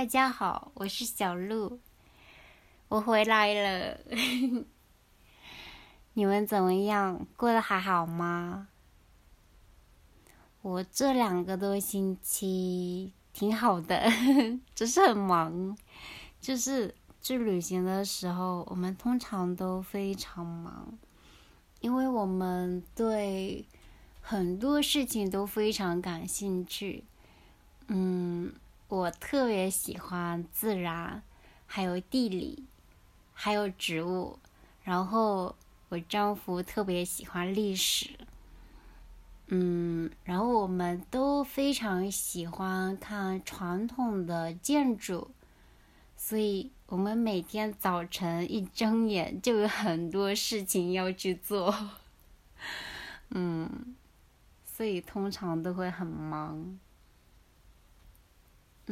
大家好，我是小鹿，我回来了。你们怎么样？过得还好吗？我这两个多星期挺好的，只是很忙。就是去旅行的时候，我们通常都非常忙，因为我们对很多事情都非常感兴趣。嗯。我特别喜欢自然，还有地理，还有植物。然后我丈夫特别喜欢历史，嗯，然后我们都非常喜欢看传统的建筑，所以我们每天早晨一睁眼就有很多事情要去做，嗯，所以通常都会很忙。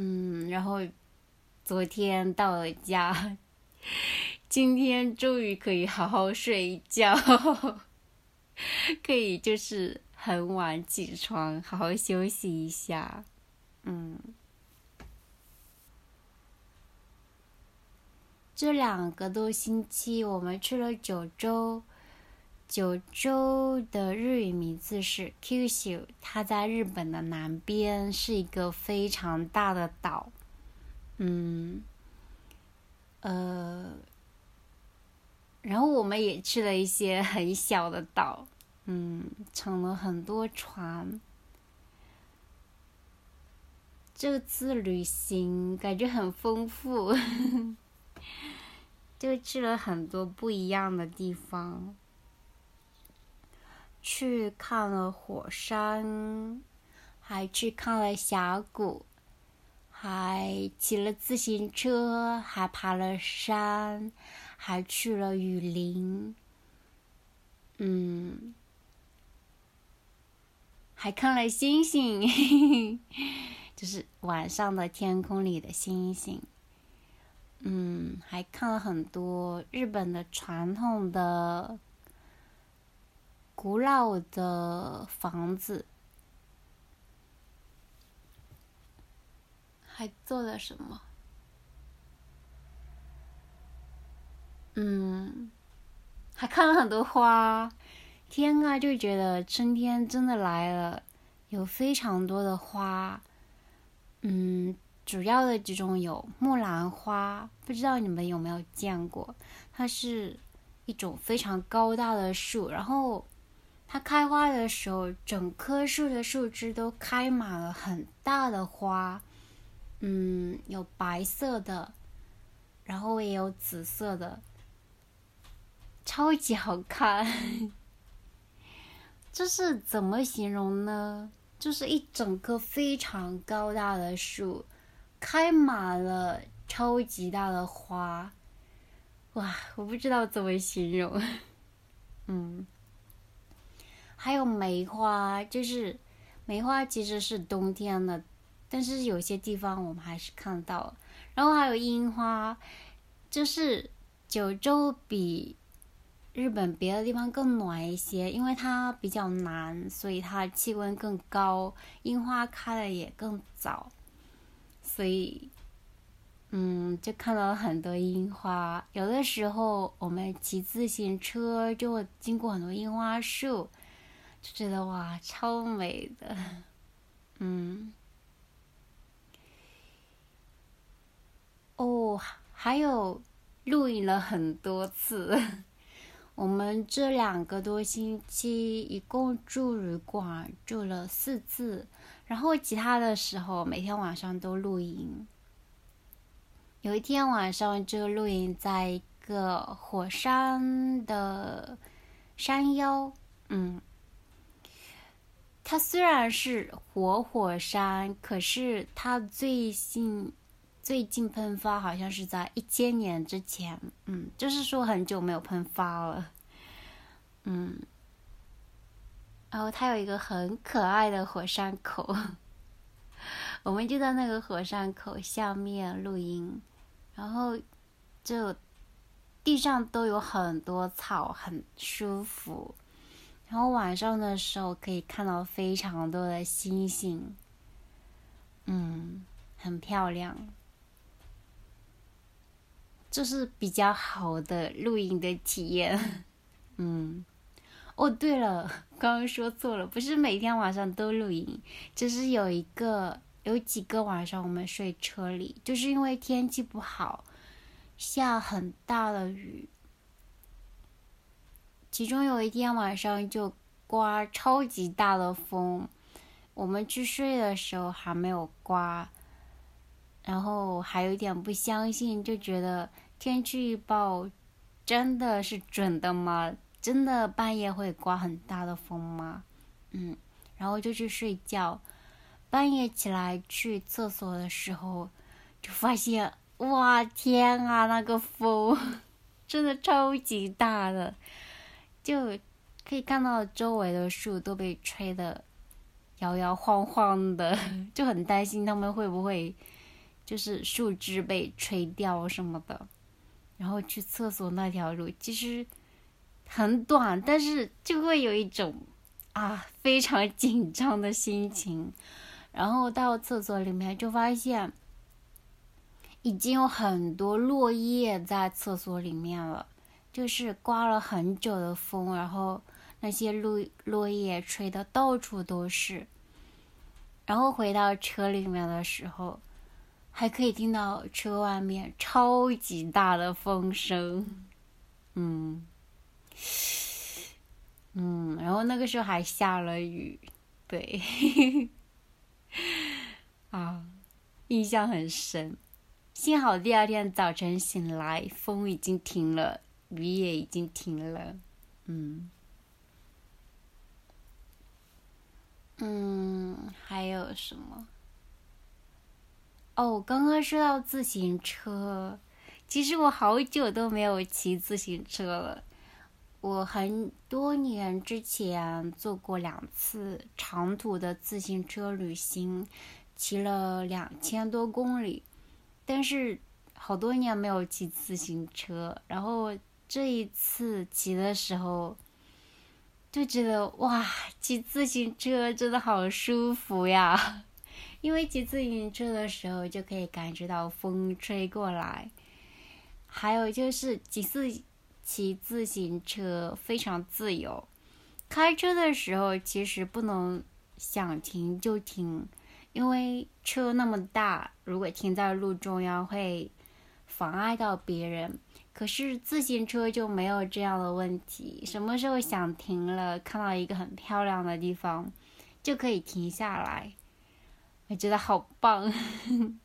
嗯，然后昨天到了家，今天终于可以好好睡一觉，可以就是很晚起床，好好休息一下。嗯，这两个多星期我们去了九州。九州的日语名字是 Kyushu，它在日本的南边，是一个非常大的岛。嗯，呃，然后我们也去了一些很小的岛，嗯，乘了很多船。这次旅行感觉很丰富，就去了很多不一样的地方。去看了火山，还去看了峡谷，还骑了自行车，还爬了山，还去了雨林，嗯，还看了星星，就是晚上的天空里的星星，嗯，还看了很多日本的传统的。古老的房子，还做了什么？嗯，还看了很多花。天啊，就觉得春天真的来了，有非常多的花。嗯，主要的几种有木兰花，不知道你们有没有见过？它是一种非常高大的树，然后。它开花的时候，整棵树的树枝都开满了很大的花，嗯，有白色的，然后也有紫色的，超级好看。这是怎么形容呢？就是一整棵非常高大的树，开满了超级大的花，哇，我不知道怎么形容，嗯。还有梅花，就是梅花其实是冬天的，但是有些地方我们还是看到了。然后还有樱花，就是九州比日本别的地方更暖一些，因为它比较南，所以它气温更高，樱花开的也更早，所以嗯，就看到了很多樱花。有的时候我们骑自行车就会经过很多樱花树。就觉得哇，超美的，嗯，哦，还有露营了很多次。我们这两个多星期一共住旅馆住了四次，然后其他的时候每天晚上都露营。有一天晚上就露营在一个火山的山腰，嗯。它虽然是活火山，可是它最近最近喷发好像是在一千年之前，嗯，就是说很久没有喷发了，嗯。然后它有一个很可爱的火山口，我们就在那个火山口下面露营，然后就地上都有很多草，很舒服。然后晚上的时候可以看到非常多的星星，嗯，很漂亮。这是比较好的露营的体验。嗯，哦，对了，刚刚说错了，不是每天晚上都露营，只是有一个有几个晚上我们睡车里，就是因为天气不好，下很大的雨，其中有一天晚上就刮超级大的风，我们去睡的时候还没有刮，然后还有点不相信，就觉得天气预报真的是准的吗？真的半夜会刮很大的风吗？嗯，然后就去睡觉。半夜起来去厕所的时候，就发现哇天啊，那个风 真的超级大的，就可以看到周围的树都被吹得摇摇晃晃的，就很担心他们会不会就是树枝被吹掉什么的。然后去厕所那条路其实。很短，但是就会有一种啊非常紧张的心情。然后到厕所里面就发现，已经有很多落叶在厕所里面了，就是刮了很久的风，然后那些落落叶吹的到处都是。然后回到车里面的时候，还可以听到车外面超级大的风声，嗯。嗯，然后那个时候还下了雨，对，啊，印象很深。幸好第二天早晨醒来，风已经停了，雨也已经停了。嗯，嗯，还有什么？哦，刚刚说到自行车，其实我好久都没有骑自行车了。我很多年之前做过两次长途的自行车旅行，骑了两千多公里，但是好多年没有骑自行车。然后这一次骑的时候，就觉得哇，骑自行车真的好舒服呀！因为骑自行车的时候就可以感觉到风吹过来，还有就是骑自。骑自行车非常自由，开车的时候其实不能想停就停，因为车那么大，如果停在路中央会妨碍到别人。可是自行车就没有这样的问题，什么时候想停了，看到一个很漂亮的地方，就可以停下来，我觉得好棒，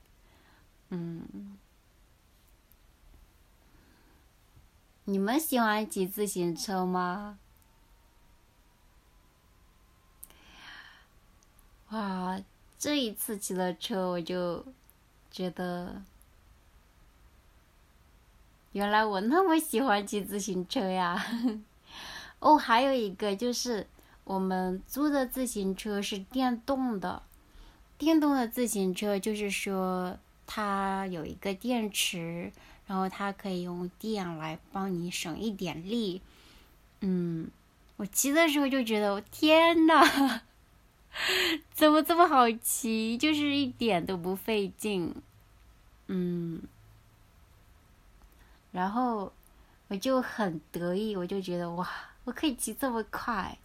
嗯。你们喜欢骑自行车吗？哇，这一次骑了车，我就觉得，原来我那么喜欢骑自行车呀！哦，还有一个就是，我们租的自行车是电动的，电动的自行车就是说，它有一个电池。然后它可以用电来帮你省一点力，嗯，我骑的时候就觉得，天呐，怎么这么好骑？就是一点都不费劲，嗯，然后我就很得意，我就觉得哇，我可以骑这么快。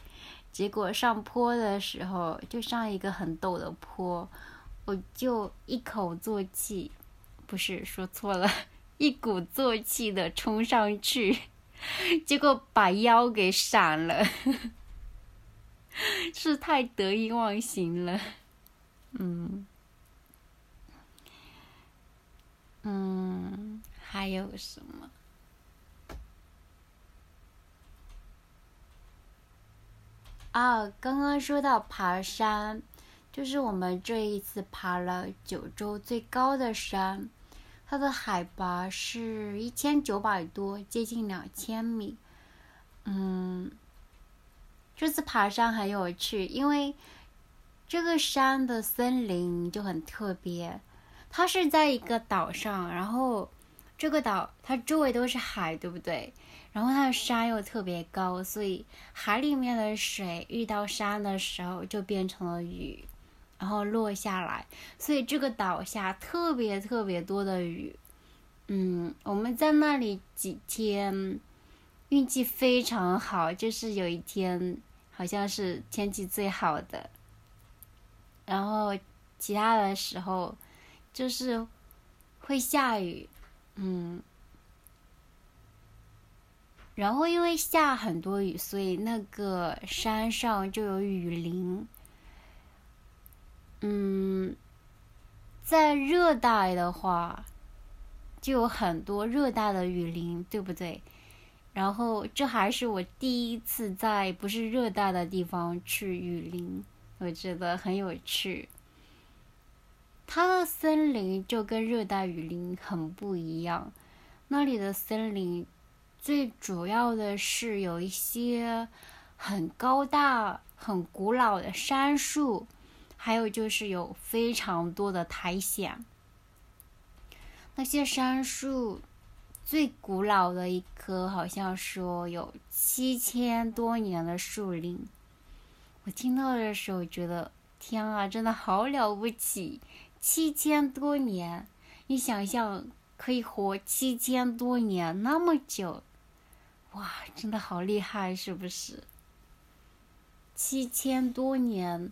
结果上坡的时候，就上一个很陡的坡，我就一口作气，不是说错了。一鼓作气的冲上去，结果把腰给闪了，是太得意忘形了。嗯，嗯，还有什么？啊，刚刚说到爬山，就是我们这一次爬了九州最高的山。它的海拔是一千九百多，接近两千米。嗯，这次爬山很有趣，因为这个山的森林就很特别。它是在一个岛上，然后这个岛它周围都是海，对不对？然后它的山又特别高，所以海里面的水遇到山的时候就变成了雨。然后落下来，所以这个岛下特别特别多的雨，嗯，我们在那里几天，运气非常好，就是有一天好像是天气最好的，然后其他的时候就是会下雨，嗯。然后因为下很多雨，所以那个山上就有雨林。嗯，在热带的话，就有很多热带的雨林，对不对？然后这还是我第一次在不是热带的地方去雨林，我觉得很有趣。它的森林就跟热带雨林很不一样，那里的森林。最主要的是有一些很高大、很古老的杉树，还有就是有非常多的苔藓。那些杉树最古老的一棵，好像说有七千多年的树龄。我听到的时候觉得，天啊，真的好了不起！七千多年，你想象可以活七千多年那么久。哇，真的好厉害，是不是？七千多年，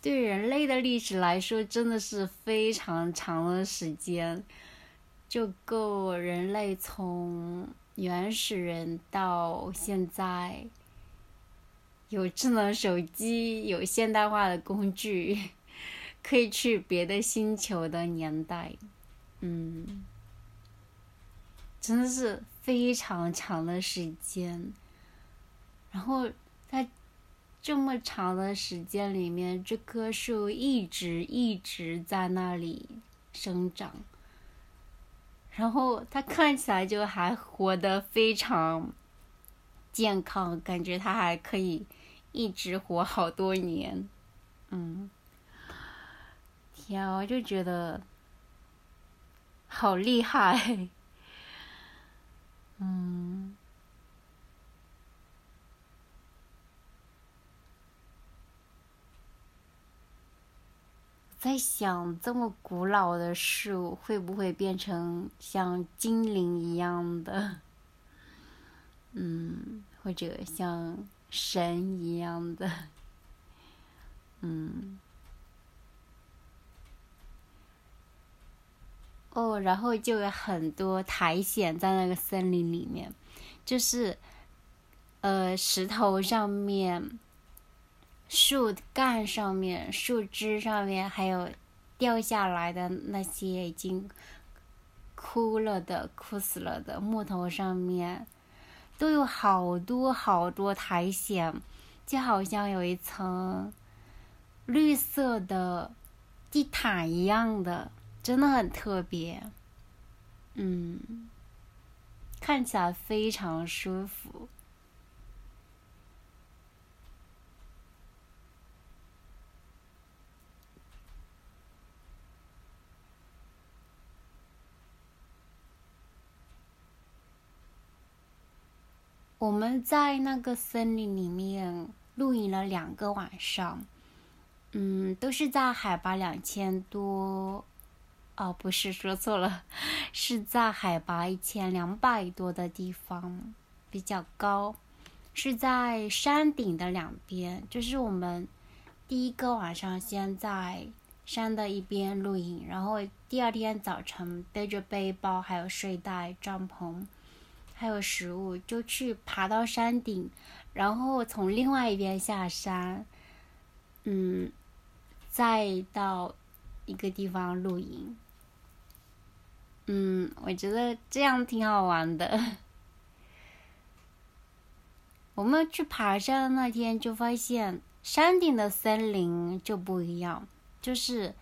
对人类的历史来说，真的是非常长的时间，就够人类从原始人到现在有智能手机、有现代化的工具，可以去别的星球的年代。嗯，真的是。非常长的时间，然后在这么长的时间里面，这棵树一直一直在那里生长，然后它看起来就还活得非常健康，感觉它还可以一直活好多年。嗯，天，我就觉得好厉害。嗯，在想这么古老的树会不会变成像精灵一样的，嗯，或者像神一样的，嗯。哦，然后就有很多苔藓在那个森林里面，就是，呃，石头上面、树干上面、树枝上面，还有掉下来的那些已经枯了的、枯死了的木头上面，都有好多好多苔藓，就好像有一层绿色的地毯一样的。真的很特别，嗯，看起来非常舒服。我们在那个森林里面露营了两个晚上，嗯，都是在海拔两千多。哦，不是，说错了，是在海拔一千两百多的地方，比较高，是在山顶的两边。就是我们第一个晚上先在山的一边露营，然后第二天早晨背着背包、还有睡袋、帐篷，还有食物，就去爬到山顶，然后从另外一边下山，嗯，再到一个地方露营。嗯，我觉得这样挺好玩的。我们去爬山的那天就发现，山顶的森林就不一样，就是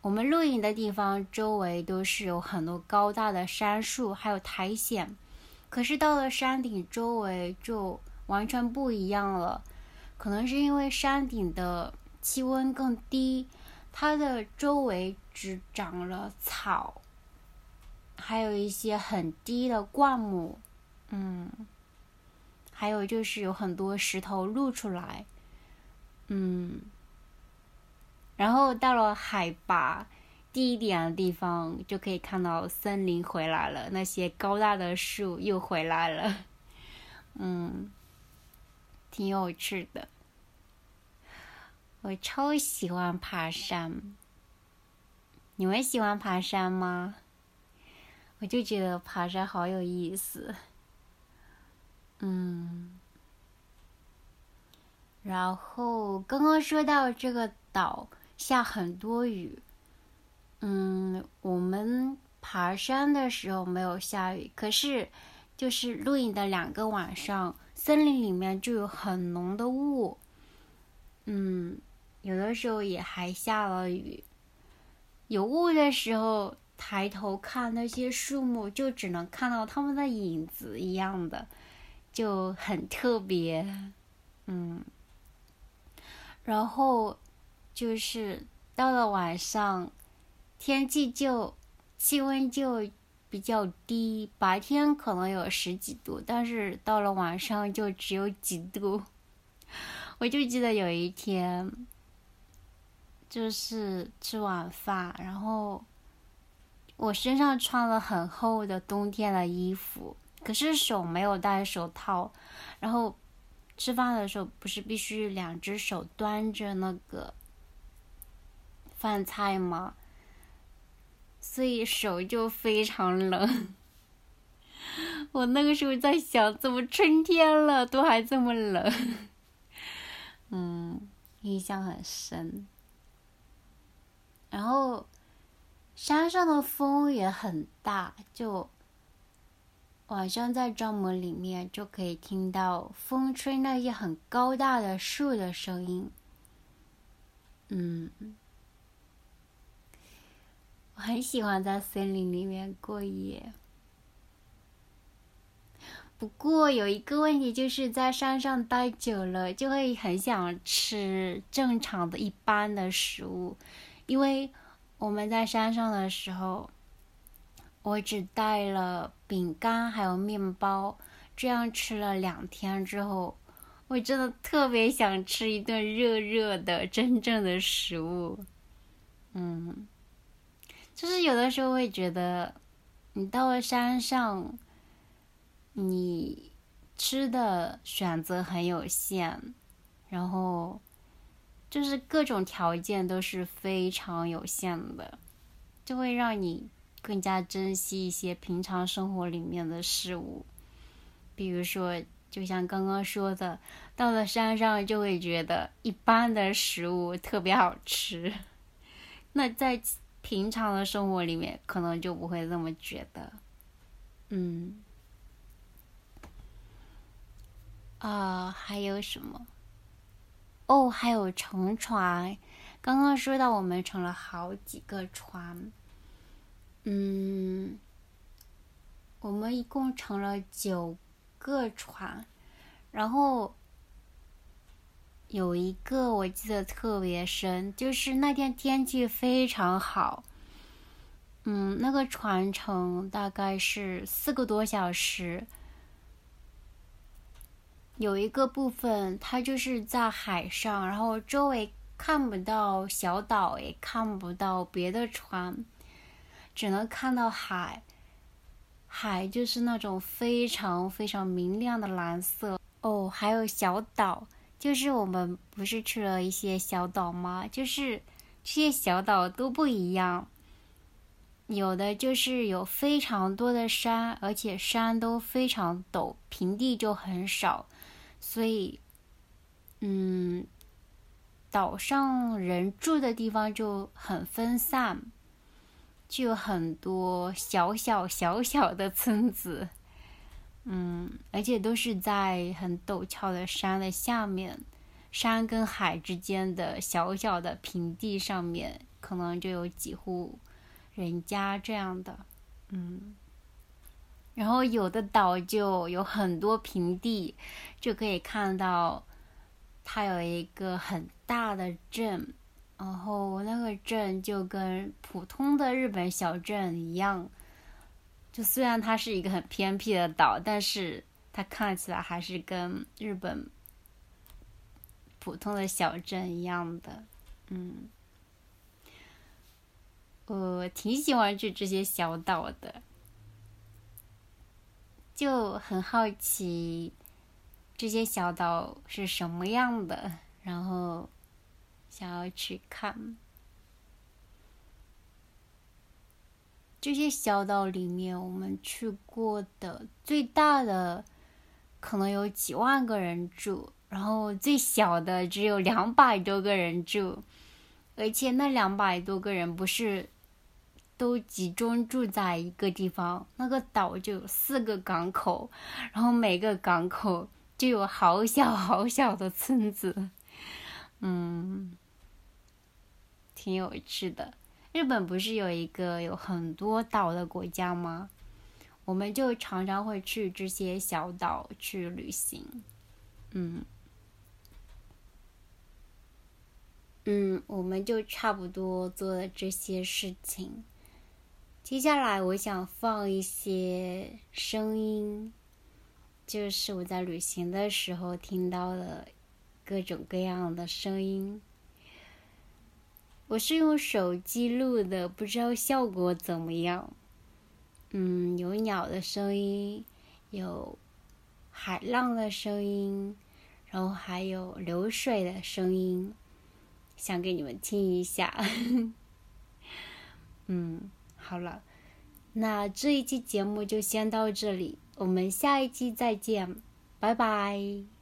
我们露营的地方周围都是有很多高大的杉树，还有苔藓。可是到了山顶周围就完全不一样了，可能是因为山顶的气温更低，它的周围只长了草。还有一些很低的灌木，嗯，还有就是有很多石头露出来，嗯，然后到了海拔低一点的地方，就可以看到森林回来了，那些高大的树又回来了，嗯，挺有趣的。我超喜欢爬山，你们喜欢爬山吗？我就觉得爬山好有意思，嗯。然后刚刚说到这个岛下很多雨，嗯，我们爬山的时候没有下雨，可是就是露营的两个晚上，森林里面就有很浓的雾，嗯。有的时候也还下了雨，有雾的时候，抬头看那些树木，就只能看到它们的影子一样的，就很特别，嗯。然后就是到了晚上，天气就气温就比较低，白天可能有十几度，但是到了晚上就只有几度。我就记得有一天。就是吃晚饭，然后我身上穿了很厚的冬天的衣服，可是手没有戴手套。然后吃饭的时候不是必须两只手端着那个饭菜吗？所以手就非常冷。我那个时候在想，怎么春天了都还这么冷？嗯，印象很深。然后，山上的风也很大，就晚上在帐篷里面就可以听到风吹那些很高大的树的声音。嗯，我很喜欢在森林里面过夜。不过有一个问题，就是在山上待久了，就会很想吃正常的一般的食物。因为我们在山上的时候，我只带了饼干还有面包，这样吃了两天之后，我真的特别想吃一顿热热的真正的食物。嗯，就是有的时候会觉得，你到了山上，你吃的选择很有限，然后。就是各种条件都是非常有限的，就会让你更加珍惜一些平常生活里面的事物。比如说，就像刚刚说的，到了山上就会觉得一般的食物特别好吃。那在平常的生活里面，可能就不会这么觉得。嗯。啊，还有什么？哦，还有乘船。刚刚说到我们乘了好几个船，嗯，我们一共乘了九个船，然后有一个我记得特别深，就是那天天气非常好，嗯，那个船程大概是四个多小时。有一个部分，它就是在海上，然后周围看不到小岛，也看不到别的船，只能看到海。海就是那种非常非常明亮的蓝色哦，还有小岛，就是我们不是去了一些小岛吗？就是这些小岛都不一样，有的就是有非常多的山，而且山都非常陡，平地就很少。所以，嗯，岛上人住的地方就很分散，就有很多小小小小的村子，嗯，而且都是在很陡峭的山的下面，山跟海之间的小小的平地上面，可能就有几户人家这样的，嗯。然后有的岛就有很多平地，就可以看到它有一个很大的镇，然后那个镇就跟普通的日本小镇一样，就虽然它是一个很偏僻的岛，但是它看起来还是跟日本普通的小镇一样的，嗯。我挺喜欢去这些小岛的，就很好奇这些小岛是什么样的，然后想要去看。这些小岛里面，我们去过的最大的可能有几万个人住，然后最小的只有两百多个人住，而且那两百多个人不是都集中住在一个地方，那个岛就有四个港口，然后每个港口就有好小好小的村子，嗯，挺有趣的。日本不是有一个有很多岛的国家吗？我们就常常会去这些小岛去旅行。嗯，嗯，我们就差不多做了这些事情。接下来我想放一些声音，就是我在旅行的时候听到的各种各样的声音。我是用手机录的，不知道效果怎么样。嗯，有鸟的声音，有海浪的声音，然后还有流水的声音，想给你们听一下。嗯，好了，那这一期节目就先到这里，我们下一期再见，拜拜。